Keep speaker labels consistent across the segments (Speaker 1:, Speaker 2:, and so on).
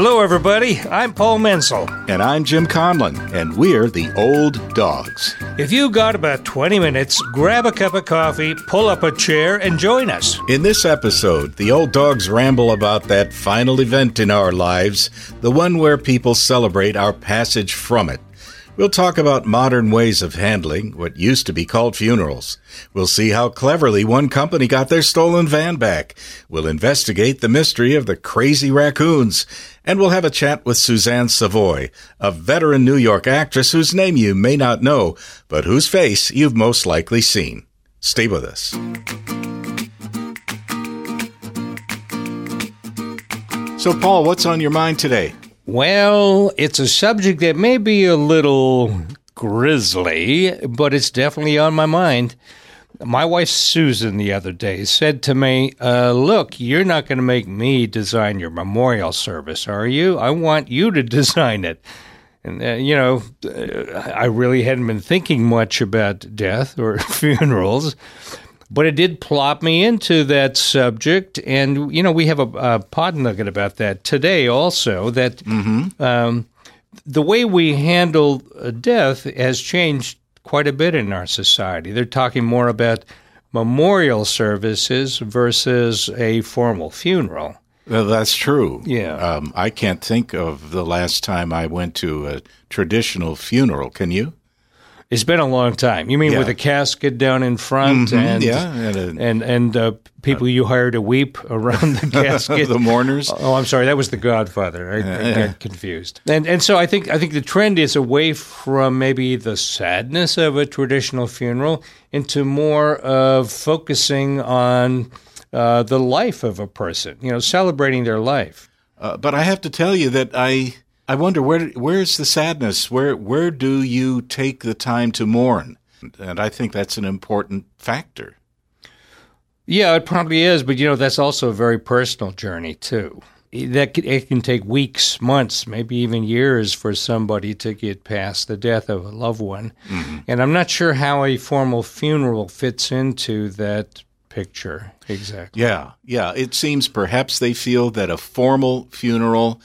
Speaker 1: Hello, everybody. I'm Paul Menzel.
Speaker 2: And I'm Jim Conlon, and we're the Old Dogs.
Speaker 1: If you've got about 20 minutes, grab a cup of coffee, pull up a chair, and join us.
Speaker 2: In this episode, the Old Dogs ramble about that final event in our lives, the one where people celebrate our passage from it. We'll talk about modern ways of handling what used to be called funerals. We'll see how cleverly one company got their stolen van back. We'll investigate the mystery of the crazy raccoons. And we'll have a chat with Suzanne Savoy, a veteran New York actress whose name you may not know, but whose face you've most likely seen. Stay with us. So, Paul, what's on your mind today?
Speaker 1: Well, it's a subject that may be a little grisly, but it's definitely on my mind. My wife Susan the other day said to me, uh, Look, you're not going to make me design your memorial service, are you? I want you to design it. And, uh, you know, uh, I really hadn't been thinking much about death or funerals. But it did plop me into that subject, and you know we have a, a pod nugget about that today also. That mm-hmm. um, the way we handle death has changed quite a bit in our society. They're talking more about memorial services versus a formal funeral.
Speaker 2: Well, that's true.
Speaker 1: Yeah.
Speaker 2: Um, I can't think of the last time I went to a traditional funeral. Can you?
Speaker 1: It's been a long time. You mean
Speaker 2: Yeah.
Speaker 1: with a casket down in front
Speaker 2: Mhm,
Speaker 1: and
Speaker 2: yeah, and a-
Speaker 1: and and uh, people you hire to weep around the casket,
Speaker 2: The mourners?
Speaker 1: Oh, I'm sorry, that was The Godfather. I, I got confused. And and so I think I think the trend is away from maybe the sadness of a traditional funeral into more of focusing on uh, the life of a person. You know, celebrating their life.
Speaker 2: Uh, but I have to tell you that I I wonder where where's the sadness? Where where do you take the time to mourn? And I think that's an important factor.
Speaker 1: Yeah, it probably is, but you know that's also a very personal journey too. That it can take weeks, months, maybe even years for somebody to get past the death of a loved one, mm-hmm. and I'm not sure how a formal funeral fits into that picture exactly.
Speaker 2: Yeah, yeah. It seems perhaps they feel that a formal funeral,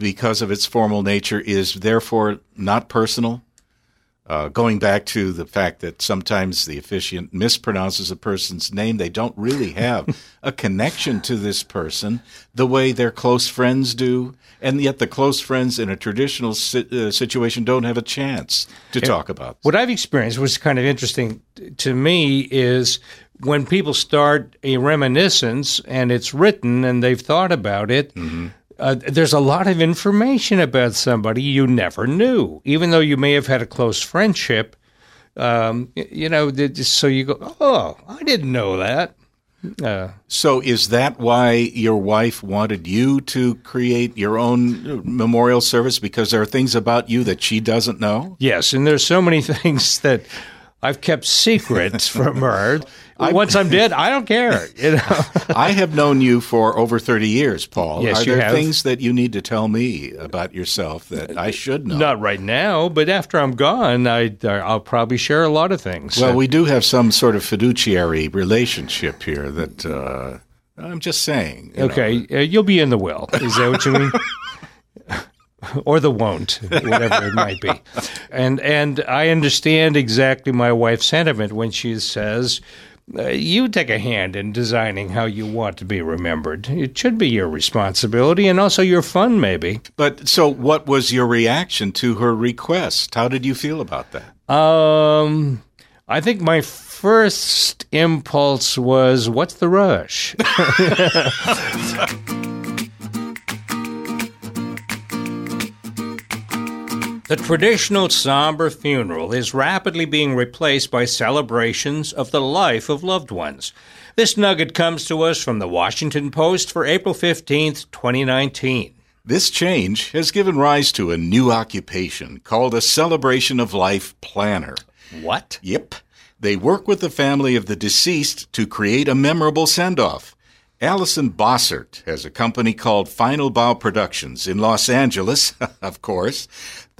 Speaker 2: because of its formal nature, is therefore not personal. Uh, going back to the fact that sometimes the officiant mispronounces a person's name, they don't really have a connection to this person the way their close friends do. And yet, the close friends in a traditional si- uh, situation don't have a chance to talk about.
Speaker 1: What I've experienced, which is kind of interesting to me, is when people start a reminiscence and it's written and they've thought about it. Uh, there's a lot of information about somebody you never knew, even though you may have had a close friendship. Um, you know, so you go, oh, I didn't know that. Uh,
Speaker 2: So, is that why your wife wanted you to create your own memorial service? Because there are things about you that she doesn't know?
Speaker 1: yes, and there's so many things that I've kept secrets from her. Once I'm dead, I don't care. You know.
Speaker 2: I have known you for over 30 years, Paul.
Speaker 1: Yes,
Speaker 2: are
Speaker 1: you
Speaker 2: there
Speaker 1: have.
Speaker 2: things that you need to tell me about yourself that I should know?
Speaker 1: Not right now, but after I'm gone, I I'll probably share a lot of things.
Speaker 2: Well, we do have some sort of fiduciary relationship here that uh, I'm just saying. you
Speaker 1: okay, uh, you'll be in the will. Is that what you mean? or the won't, whatever it might be. And and I understand exactly my wife's sentiment when she says. Uh, you take a hand in designing how you want to be remembered. It should be your responsibility and also your fun, maybe.
Speaker 2: But so, what was your reaction to her request? How did you feel about that?
Speaker 1: Um, I think my first impulse was, "What's the rush?" The traditional somber funeral is rapidly being replaced by celebrations of the life of loved ones. This nugget comes to us from the Washington Post for April 15th, 2019.
Speaker 2: This change has given rise to a new occupation called a celebration of life planner.
Speaker 1: What?
Speaker 2: Yep. They work with the family of the deceased to create a memorable send off. Allison Bossert has a company called Final Bow Productions in Los Angeles, of course,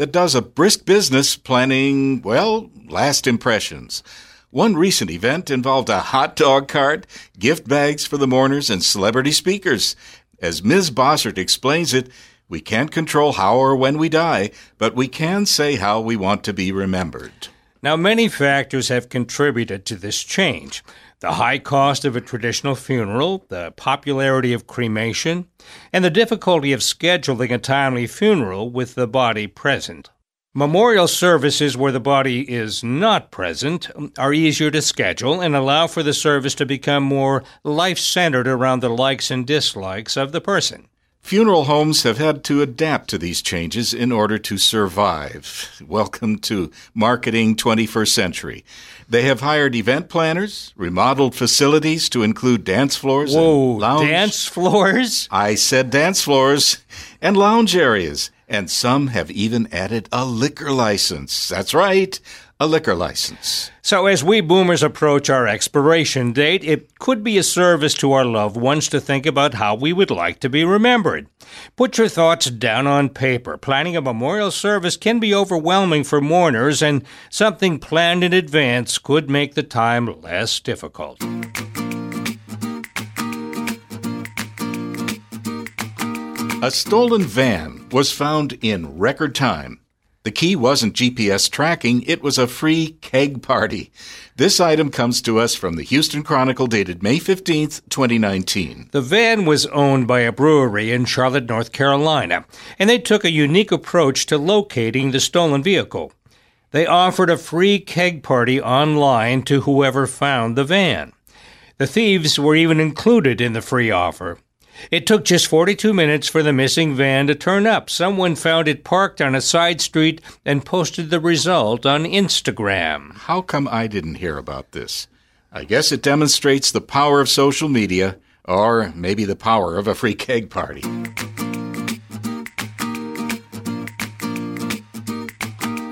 Speaker 2: that does a brisk business planning, well, last impressions. One recent event involved a hot dog cart, gift bags for the mourners, and celebrity speakers. As Ms. Bossert explains it, We can't control how or when we die, but we can say how we want to be remembered.
Speaker 1: Now, many factors have contributed to this change the high cost of a traditional funeral, the popularity of cremation, and the difficulty of scheduling a timely funeral with the body present. Memorial services where the body is not present are easier to schedule and allow for the service to become more life centered around the likes and dislikes of the person.
Speaker 2: Funeral homes have had to adapt to these changes in order to survive. Welcome to marketing 21st century. They have hired event planners, remodeled facilities to include dance floors
Speaker 1: Whoa,
Speaker 2: and lounge.
Speaker 1: dance floors?
Speaker 2: I said dance floors and lounge areas, and some have even added a liquor license. That's right, a liquor license.
Speaker 1: So, as we boomers approach our expiration date, it could be a service to our loved ones to think about how we would like to be remembered. Put your thoughts down on paper. Planning a memorial service can be overwhelming for mourners, and something planned in advance could make the time less difficult.
Speaker 2: A stolen van was found in record time. The key wasn't GPS tracking, it was a free keg party. This item comes to us from the Houston Chronicle dated May 15th, 2019.
Speaker 1: The van was owned by a brewery in Charlotte, North Carolina, and they took a unique approach to locating the stolen vehicle. They offered a free keg party online to whoever found the van. The thieves were even included in the free offer. It took just 42 minutes for the missing van to turn up. Someone found it parked on a side street and posted the result on Instagram.
Speaker 2: How come I didn't hear about this? I guess it demonstrates the power of social media, or maybe the power of a free keg party.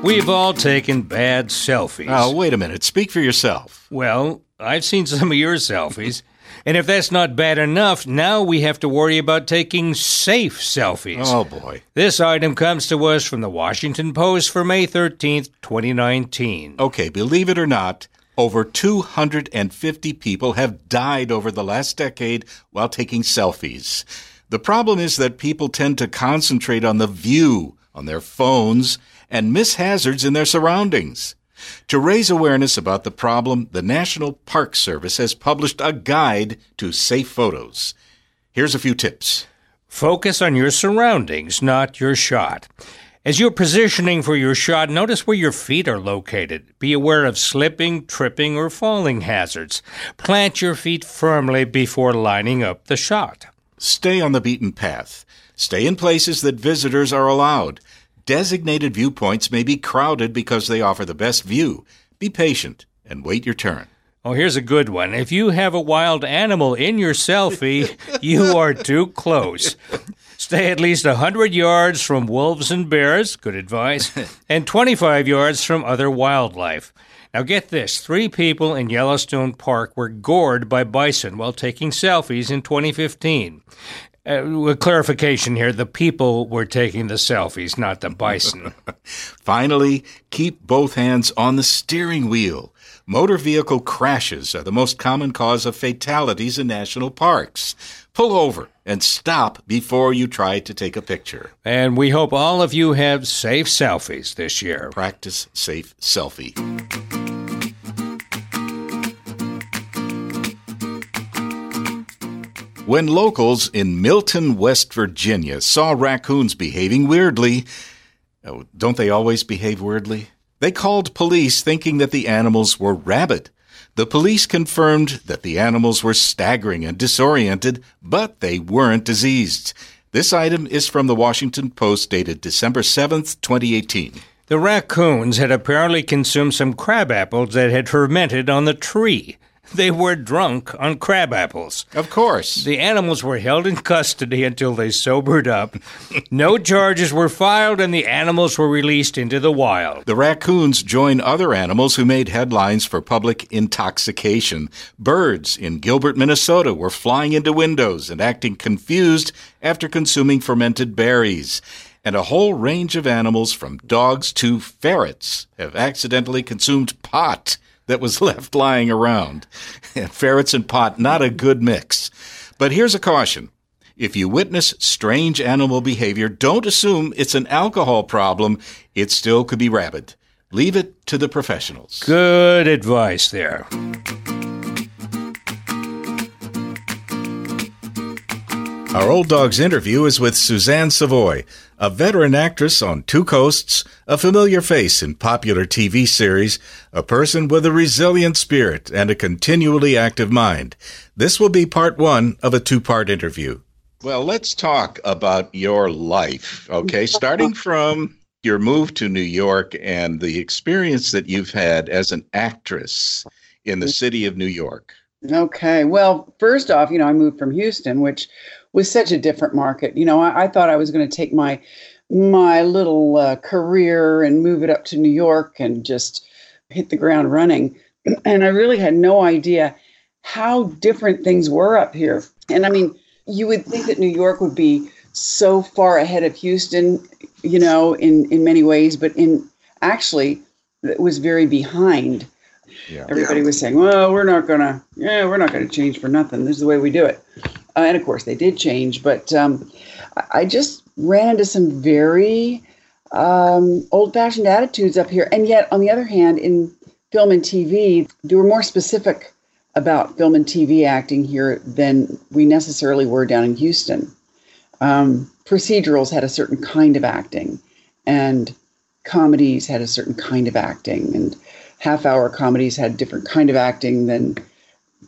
Speaker 1: We've all taken bad selfies.
Speaker 2: Now, wait a minute. Speak for yourself.
Speaker 1: Well, I've seen some of your selfies. And if that's not bad enough, now we have to worry about taking safe selfies.
Speaker 2: Oh, boy.
Speaker 1: This item comes to us from the Washington Post for May 13th, 2019.
Speaker 2: Okay, believe it or not, over 250 people have died over the last decade while taking selfies. The problem is that people tend to concentrate on the view on their phones and miss hazards in their surroundings. To raise awareness about the problem, the National Park Service has published a guide to safe photos. Here's a few tips.
Speaker 1: Focus on your surroundings, not your shot. As you're positioning for your shot, notice where your feet are located. Be aware of slipping, tripping, or falling hazards. Plant your feet firmly before lining up the shot.
Speaker 2: Stay on the beaten path. Stay in places that visitors are allowed. Designated viewpoints may be crowded because they offer the best view. Be patient and wait your turn.
Speaker 1: Oh, here's a good one. If you have a wild animal in your selfie, you are too close. Stay at least 100 yards from wolves and bears, good advice, and 25 yards from other wildlife. Now, get this three people in Yellowstone Park were gored by bison while taking selfies in 2015. Uh, clarification here the people were taking the selfies, not the bison.
Speaker 2: Finally, keep both hands on the steering wheel. Motor vehicle crashes are the most common cause of fatalities in national parks. Pull over and stop before you try to take a picture.
Speaker 1: And we hope all of you have safe selfies this year.
Speaker 2: Practice safe selfie. When locals in Milton, West Virginia saw raccoons behaving weirdly, oh, don't they always behave weirdly? They called police thinking that the animals were rabid. The police confirmed that the animals were staggering and disoriented, but they weren't diseased. This item is from the Washington Post dated December 7th, 2018.
Speaker 1: The raccoons had apparently consumed some crab apples that had fermented on the tree. They were drunk on crab apples.
Speaker 2: Of course.
Speaker 1: The animals were held in custody until they sobered up. no charges were filed, and the animals were released into the wild.
Speaker 2: The raccoons join other animals who made headlines for public intoxication. Birds in Gilbert, Minnesota were flying into windows and acting confused after consuming fermented berries. And a whole range of animals, from dogs to ferrets, have accidentally consumed pot that was left lying around. Ferrets and pot, not a good mix. But here's a caution. If you witness strange animal behavior, don't assume it's an alcohol problem. It still could be rabid. Leave it to the professionals.
Speaker 1: Good advice there.
Speaker 2: Our Old Dogs interview is with Suzanne Savoy, a veteran actress on Two Coasts, a familiar face in popular TV series, a person with a resilient spirit and a continually active mind. This will be part one of a two part interview. Well, let's talk about your life, okay? Starting from your move to New York and the experience that you've had as an actress in the mm-hmm. city of New York.
Speaker 3: Okay. Well, first off, you know, I moved from Houston, which was such a different market. You know, I, I thought I was going to take my my little uh, career and move it up to New York and just hit the ground running. And I really had no idea how different things were up here. And I mean, you would think that New York would be so far ahead of Houston, you know, in in many ways, but in actually it was very behind. Yeah. Everybody was saying, "Well, we're not gonna, yeah, we're not gonna change for nothing. This is the way we do it." Uh, and of course, they did change, but um, I just ran into some very um, old-fashioned attitudes up here. And yet, on the other hand, in film and TV, they were more specific about film and TV acting here than we necessarily were down in Houston. Um, procedurals had a certain kind of acting, and comedies had a certain kind of acting, and half-hour comedies had different kind of acting than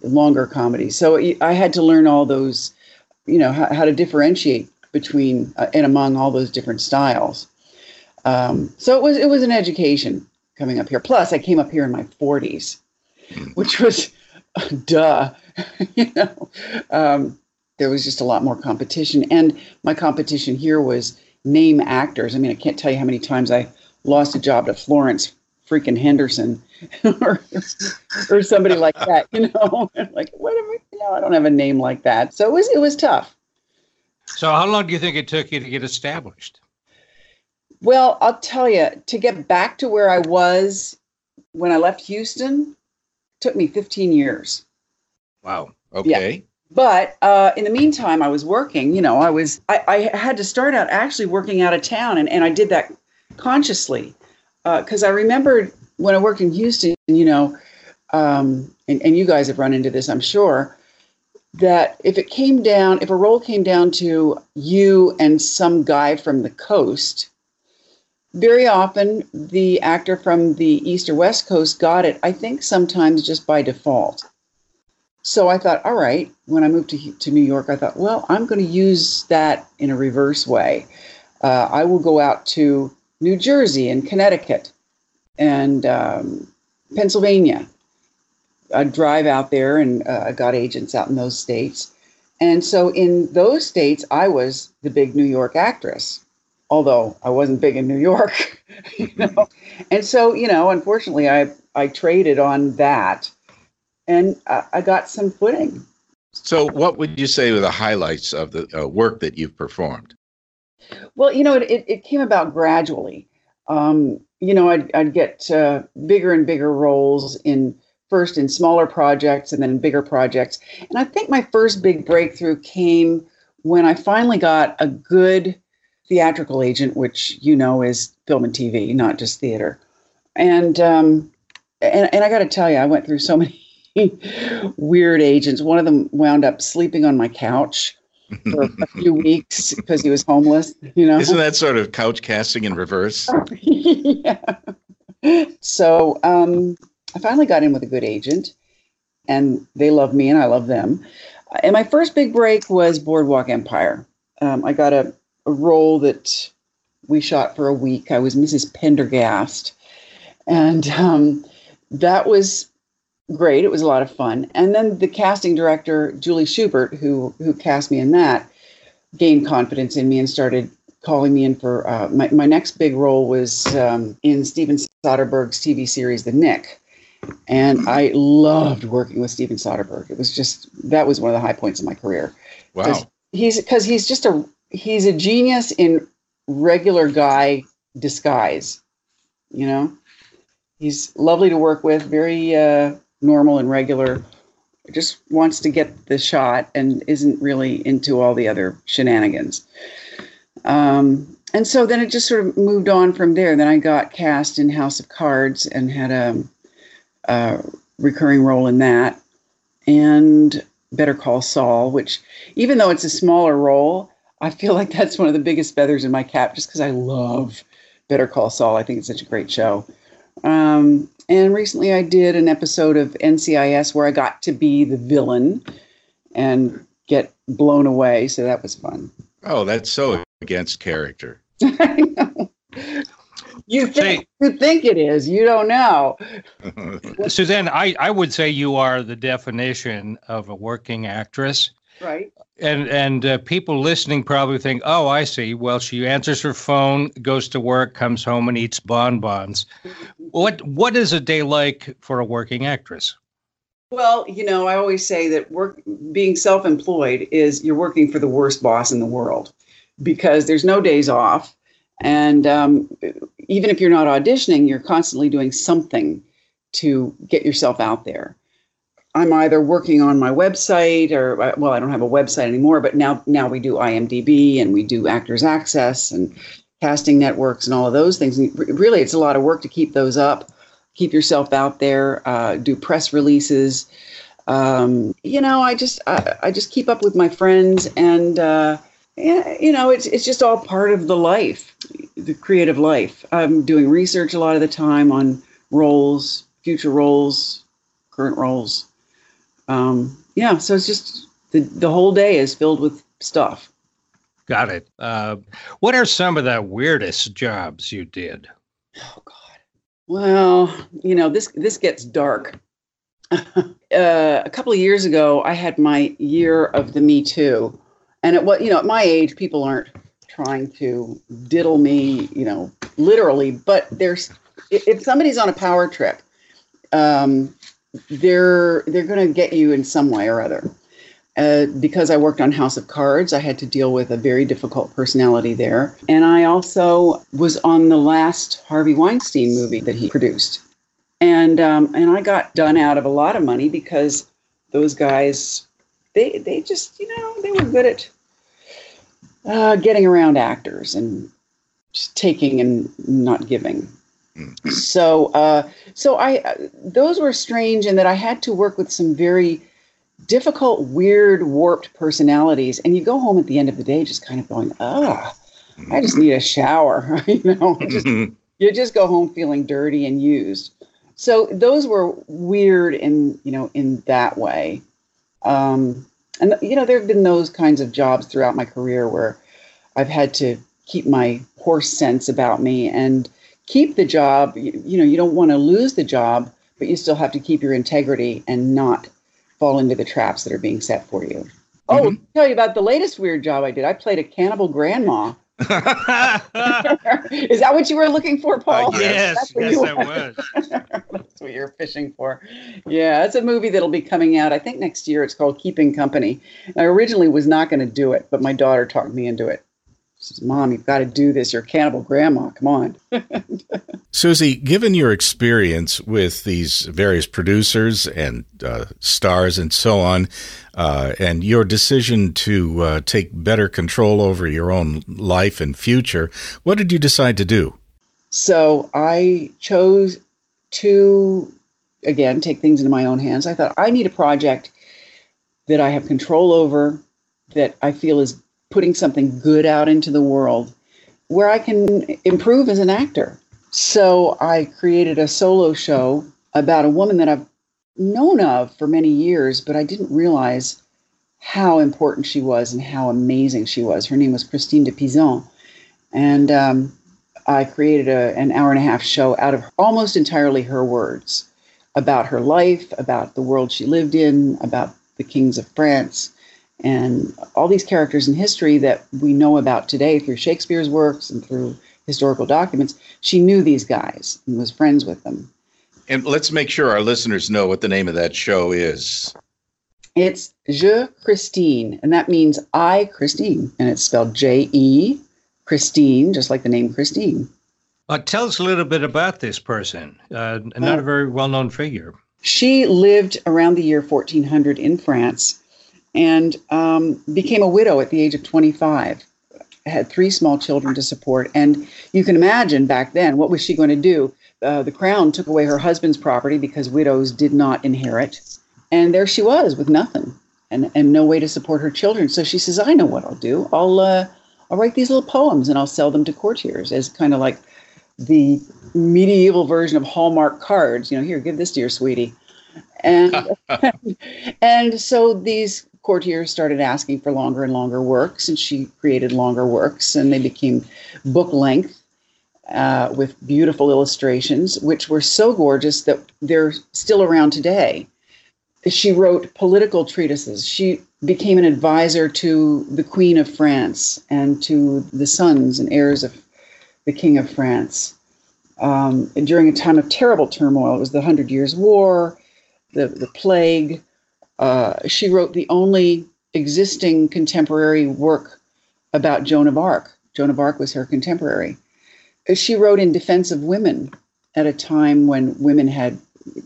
Speaker 3: longer comedies. So I had to learn all those, you know, how, how to differentiate between uh, and among all those different styles. Um, so it was it was an education coming up here. Plus, I came up here in my 40s, which was duh. you know, um, there was just a lot more competition, and my competition here was name actors. I mean, I can't tell you how many times I lost a job to Florence freaking Henderson or or somebody like that. You know, like what? Am I, you know, I don't have a name like that. So it was it was tough.
Speaker 1: So how long do you think it took you to get established?
Speaker 3: Well, I'll tell you, to get back to where I was when I left Houston took me 15 years.
Speaker 2: Wow. Okay. Yeah.
Speaker 3: But uh, in the meantime, I was working. You know, I was I, I had to start out actually working out of town, and, and I did that consciously because uh, I remembered when I worked in Houston. You know, um, and, and you guys have run into this, I'm sure that if it came down, if a role came down to you and some guy from the coast, very often the actor from the east or west coast got it, I think sometimes just by default. So I thought, all right, when I moved to, to New York, I thought, well, I'm going to use that in a reverse way. Uh, I will go out to New Jersey and Connecticut and um, Pennsylvania I drive out there and uh, got agents out in those states. And so in those states, I was the big New York actress, although I wasn't big in New York, you know. And so, you know, unfortunately, I I traded on that, and I, I got some footing.
Speaker 2: So, what would you say were the highlights of the uh, work that you've performed?
Speaker 3: Well, you know, it, it, it came about gradually. Um, you know, I'd, I'd get uh, bigger and bigger roles in first in smaller projects and then bigger projects. And I think my first big breakthrough came when I finally got a good theatrical agent, which you know is film and TV, not just theater. And um, and, and I got to tell you, I went through so many weird agents. One of them wound up sleeping on my couch for a few weeks because he was homeless. You know,
Speaker 2: isn't that sort of couch casting in reverse?
Speaker 3: yeah. So um, I finally got in with a good agent, and they love me and I love them. And my first big break was Boardwalk Empire. Um, I got a, a role that we shot for a week. I was Mrs. Pendergast, and um, that was great. It was a lot of fun. And then the casting director, Julie Schubert, who who cast me in that, gained confidence in me and started calling me in for uh, my, my next big role was um, in Steven Soderbergh's TV series The Knick. And I loved working with Steven Soderbergh. It was just that was one of the high points of my career.
Speaker 2: Wow.
Speaker 3: He's because he's just a he's a genius in regular guy disguise. You know, he's lovely to work with, very uh, normal and regular, just wants to get the shot and isn't really into all the other shenanigans. Um, and so then it just sort of moved on from there. Then I got cast in House of Cards and had a, a recurring role in that, and Better Call Saul, which even though it's a smaller role, I feel like that's one of the biggest feathers in my cap, just because I love Better Call Saul. I think it's such a great show. Um, and recently I did an episode of NCIS where I got to be the villain and get blown away. So that was fun.
Speaker 2: Oh, that's so against character.
Speaker 3: You think you think it is. You don't know.
Speaker 1: Suzanne, I, I would say you are the definition of a working actress.
Speaker 3: Right.
Speaker 1: And and uh, people listening probably think, "Oh, I see. Well, she answers her phone, goes to work, comes home, and eats bonbons." What What is a day like for a working actress?
Speaker 3: Well, you know, I always say that work being self-employed is you're working for the worst boss in the world because there's no days off, and um, even if you're not auditioning, you're constantly doing something to get yourself out there. I'm either working on my website or well, I don't have a website anymore, but now now we do IMDb and we do Actors Access and casting networks and all of those things. And really, it's a lot of work to keep those up, keep yourself out there, uh, do press releases. Um, you know, I just I, I, just keep up with my friends, and uh, you know, it's it's just all part of the life, the creative life. I'm doing research a lot of the time on roles, future roles, current roles um, yeah, so it's just the the whole day is filled with stuff.
Speaker 1: Got it. Uh, what are some of the weirdest jobs you did?
Speaker 3: Oh God. Well, you know this this gets dark. uh, a couple of years ago, I had my year of the Me Too, and at what you know at my age, people aren't trying to diddle me, you know, literally. But there's if somebody's on a power trip, um, they're they're going to get you in some way or other. Uh, because I worked on House of Cards, I had to deal with a very difficult personality there, and I also was on the last Harvey Weinstein movie that he produced, and um, and I got done out of a lot of money because those guys, they they just you know they were good at uh, getting around actors and just taking and not giving. So, uh, so I uh, those were strange in that I had to work with some very difficult, weird, warped personalities, and you go home at the end of the day just kind of going, ah, I just need a shower, you know. Just, you just go home feeling dirty and used. So those were weird in you know in that way. Um, and you know there have been those kinds of jobs throughout my career where I've had to keep my horse sense about me and keep the job. You, you know, you don't want to lose the job, but you still have to keep your integrity and not fall into the traps that are being set for you. Oh, mm-hmm. tell you about the latest weird job I did. I played a cannibal grandma. Is that what you were looking for, Paul?
Speaker 1: Uh, yes, yes, that was.
Speaker 3: That's what you're fishing for. Yeah, it's a movie that'll be coming out. I think next year. It's called Keeping Company. I originally was not going to do it, but my daughter talked me into it says, Mom, you've got to do this. You're a cannibal grandma. Come on.
Speaker 2: Susie, given your experience with these various producers and uh, stars and so on, uh, and your decision to uh, take better control over your own life and future, what did you decide to do?
Speaker 3: So I chose to, again, take things into my own hands. I thought I need a project that I have control over, that I feel is putting something good out into the world where I can improve as an actor. So I created a solo show about a woman that I've known of for many years, but I didn't realize how important she was and how amazing she was. Her name was Christine de Pizan. And um, I created a, an hour and a half show out of almost entirely her words about her life, about the world she lived in, about the kings of France, and all these characters in history that we know about today through Shakespeare's works and through historical documents, she knew these guys and was friends with them.
Speaker 2: And let's make sure our listeners know what the name of that show is.
Speaker 3: It's Je Christine, and that means I Christine, and it's spelled J E Christine, just like the name Christine.
Speaker 1: Uh, tell us a little bit about this person. Uh, not a very well known figure.
Speaker 3: She lived around the year 1400 in France and um, became a widow at the age of 25. Had three small children to support. And you can imagine back then, what was she going to do? Uh, the crown took away her husband's property because widows did not inherit. And there she was with nothing and, and no way to support her children. So she says, I know what I'll do. I'll, uh, I'll write these little poems and I'll sell them to courtiers as kind of like the medieval version of Hallmark cards. You know, here, give this to your sweetie. And and so these courtiers started asking for longer and longer works, and she created longer works, and they became book length uh, with beautiful illustrations, which were so gorgeous that they're still around today. She wrote political treatises. She became an advisor to the Queen of France and to the sons and heirs of the King of France. Um, during a time of terrible turmoil, it was the Hundred Years' War, the, the plague. Uh, she wrote the only existing contemporary work about Joan of Arc. Joan of Arc was her contemporary. She wrote in defense of women at a time when women had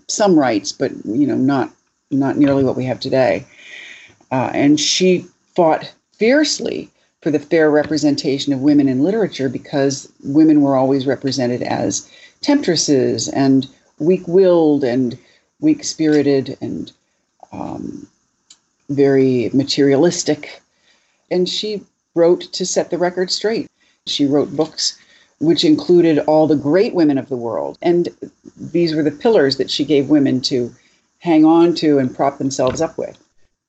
Speaker 3: some rights, but you know, not not nearly what we have today. Uh, and she fought fiercely for the fair representation of women in literature because women were always represented as temptresses and weak willed and weak spirited and um, very materialistic. And she wrote to set the record straight. She wrote books which included all the great women of the world. And these were the pillars that she gave women to hang on to and prop themselves up with.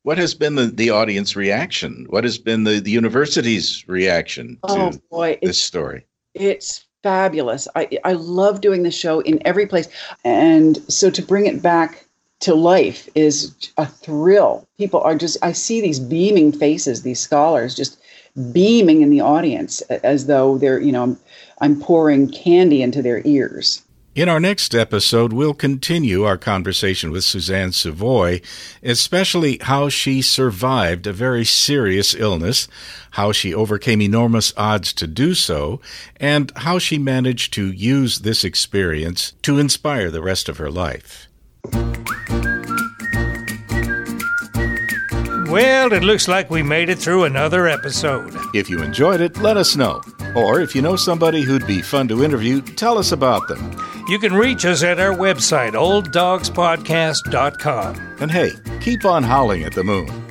Speaker 2: What has been the, the audience reaction? What has been the, the university's reaction to oh boy, this story?
Speaker 3: It's fabulous. I, I love doing the show in every place. And so to bring it back to life is a thrill. People are just, I see these beaming faces, these scholars just beaming in the audience as though they're, you know, I'm, pouring candy into their ears.
Speaker 2: In our next episode, we'll continue our conversation with Suzanne Savoy, especially how she survived a very serious illness, how she overcame enormous odds to do so, and how she managed to use this experience to inspire the rest of her life.
Speaker 1: Well, it looks like we made it through another episode.
Speaker 2: If you enjoyed it, let us know. Or if you know somebody who'd be fun to interview, tell us about them.
Speaker 1: You can reach us at our website, olddogspodcast.com.
Speaker 2: And hey, keep on howling at the moon.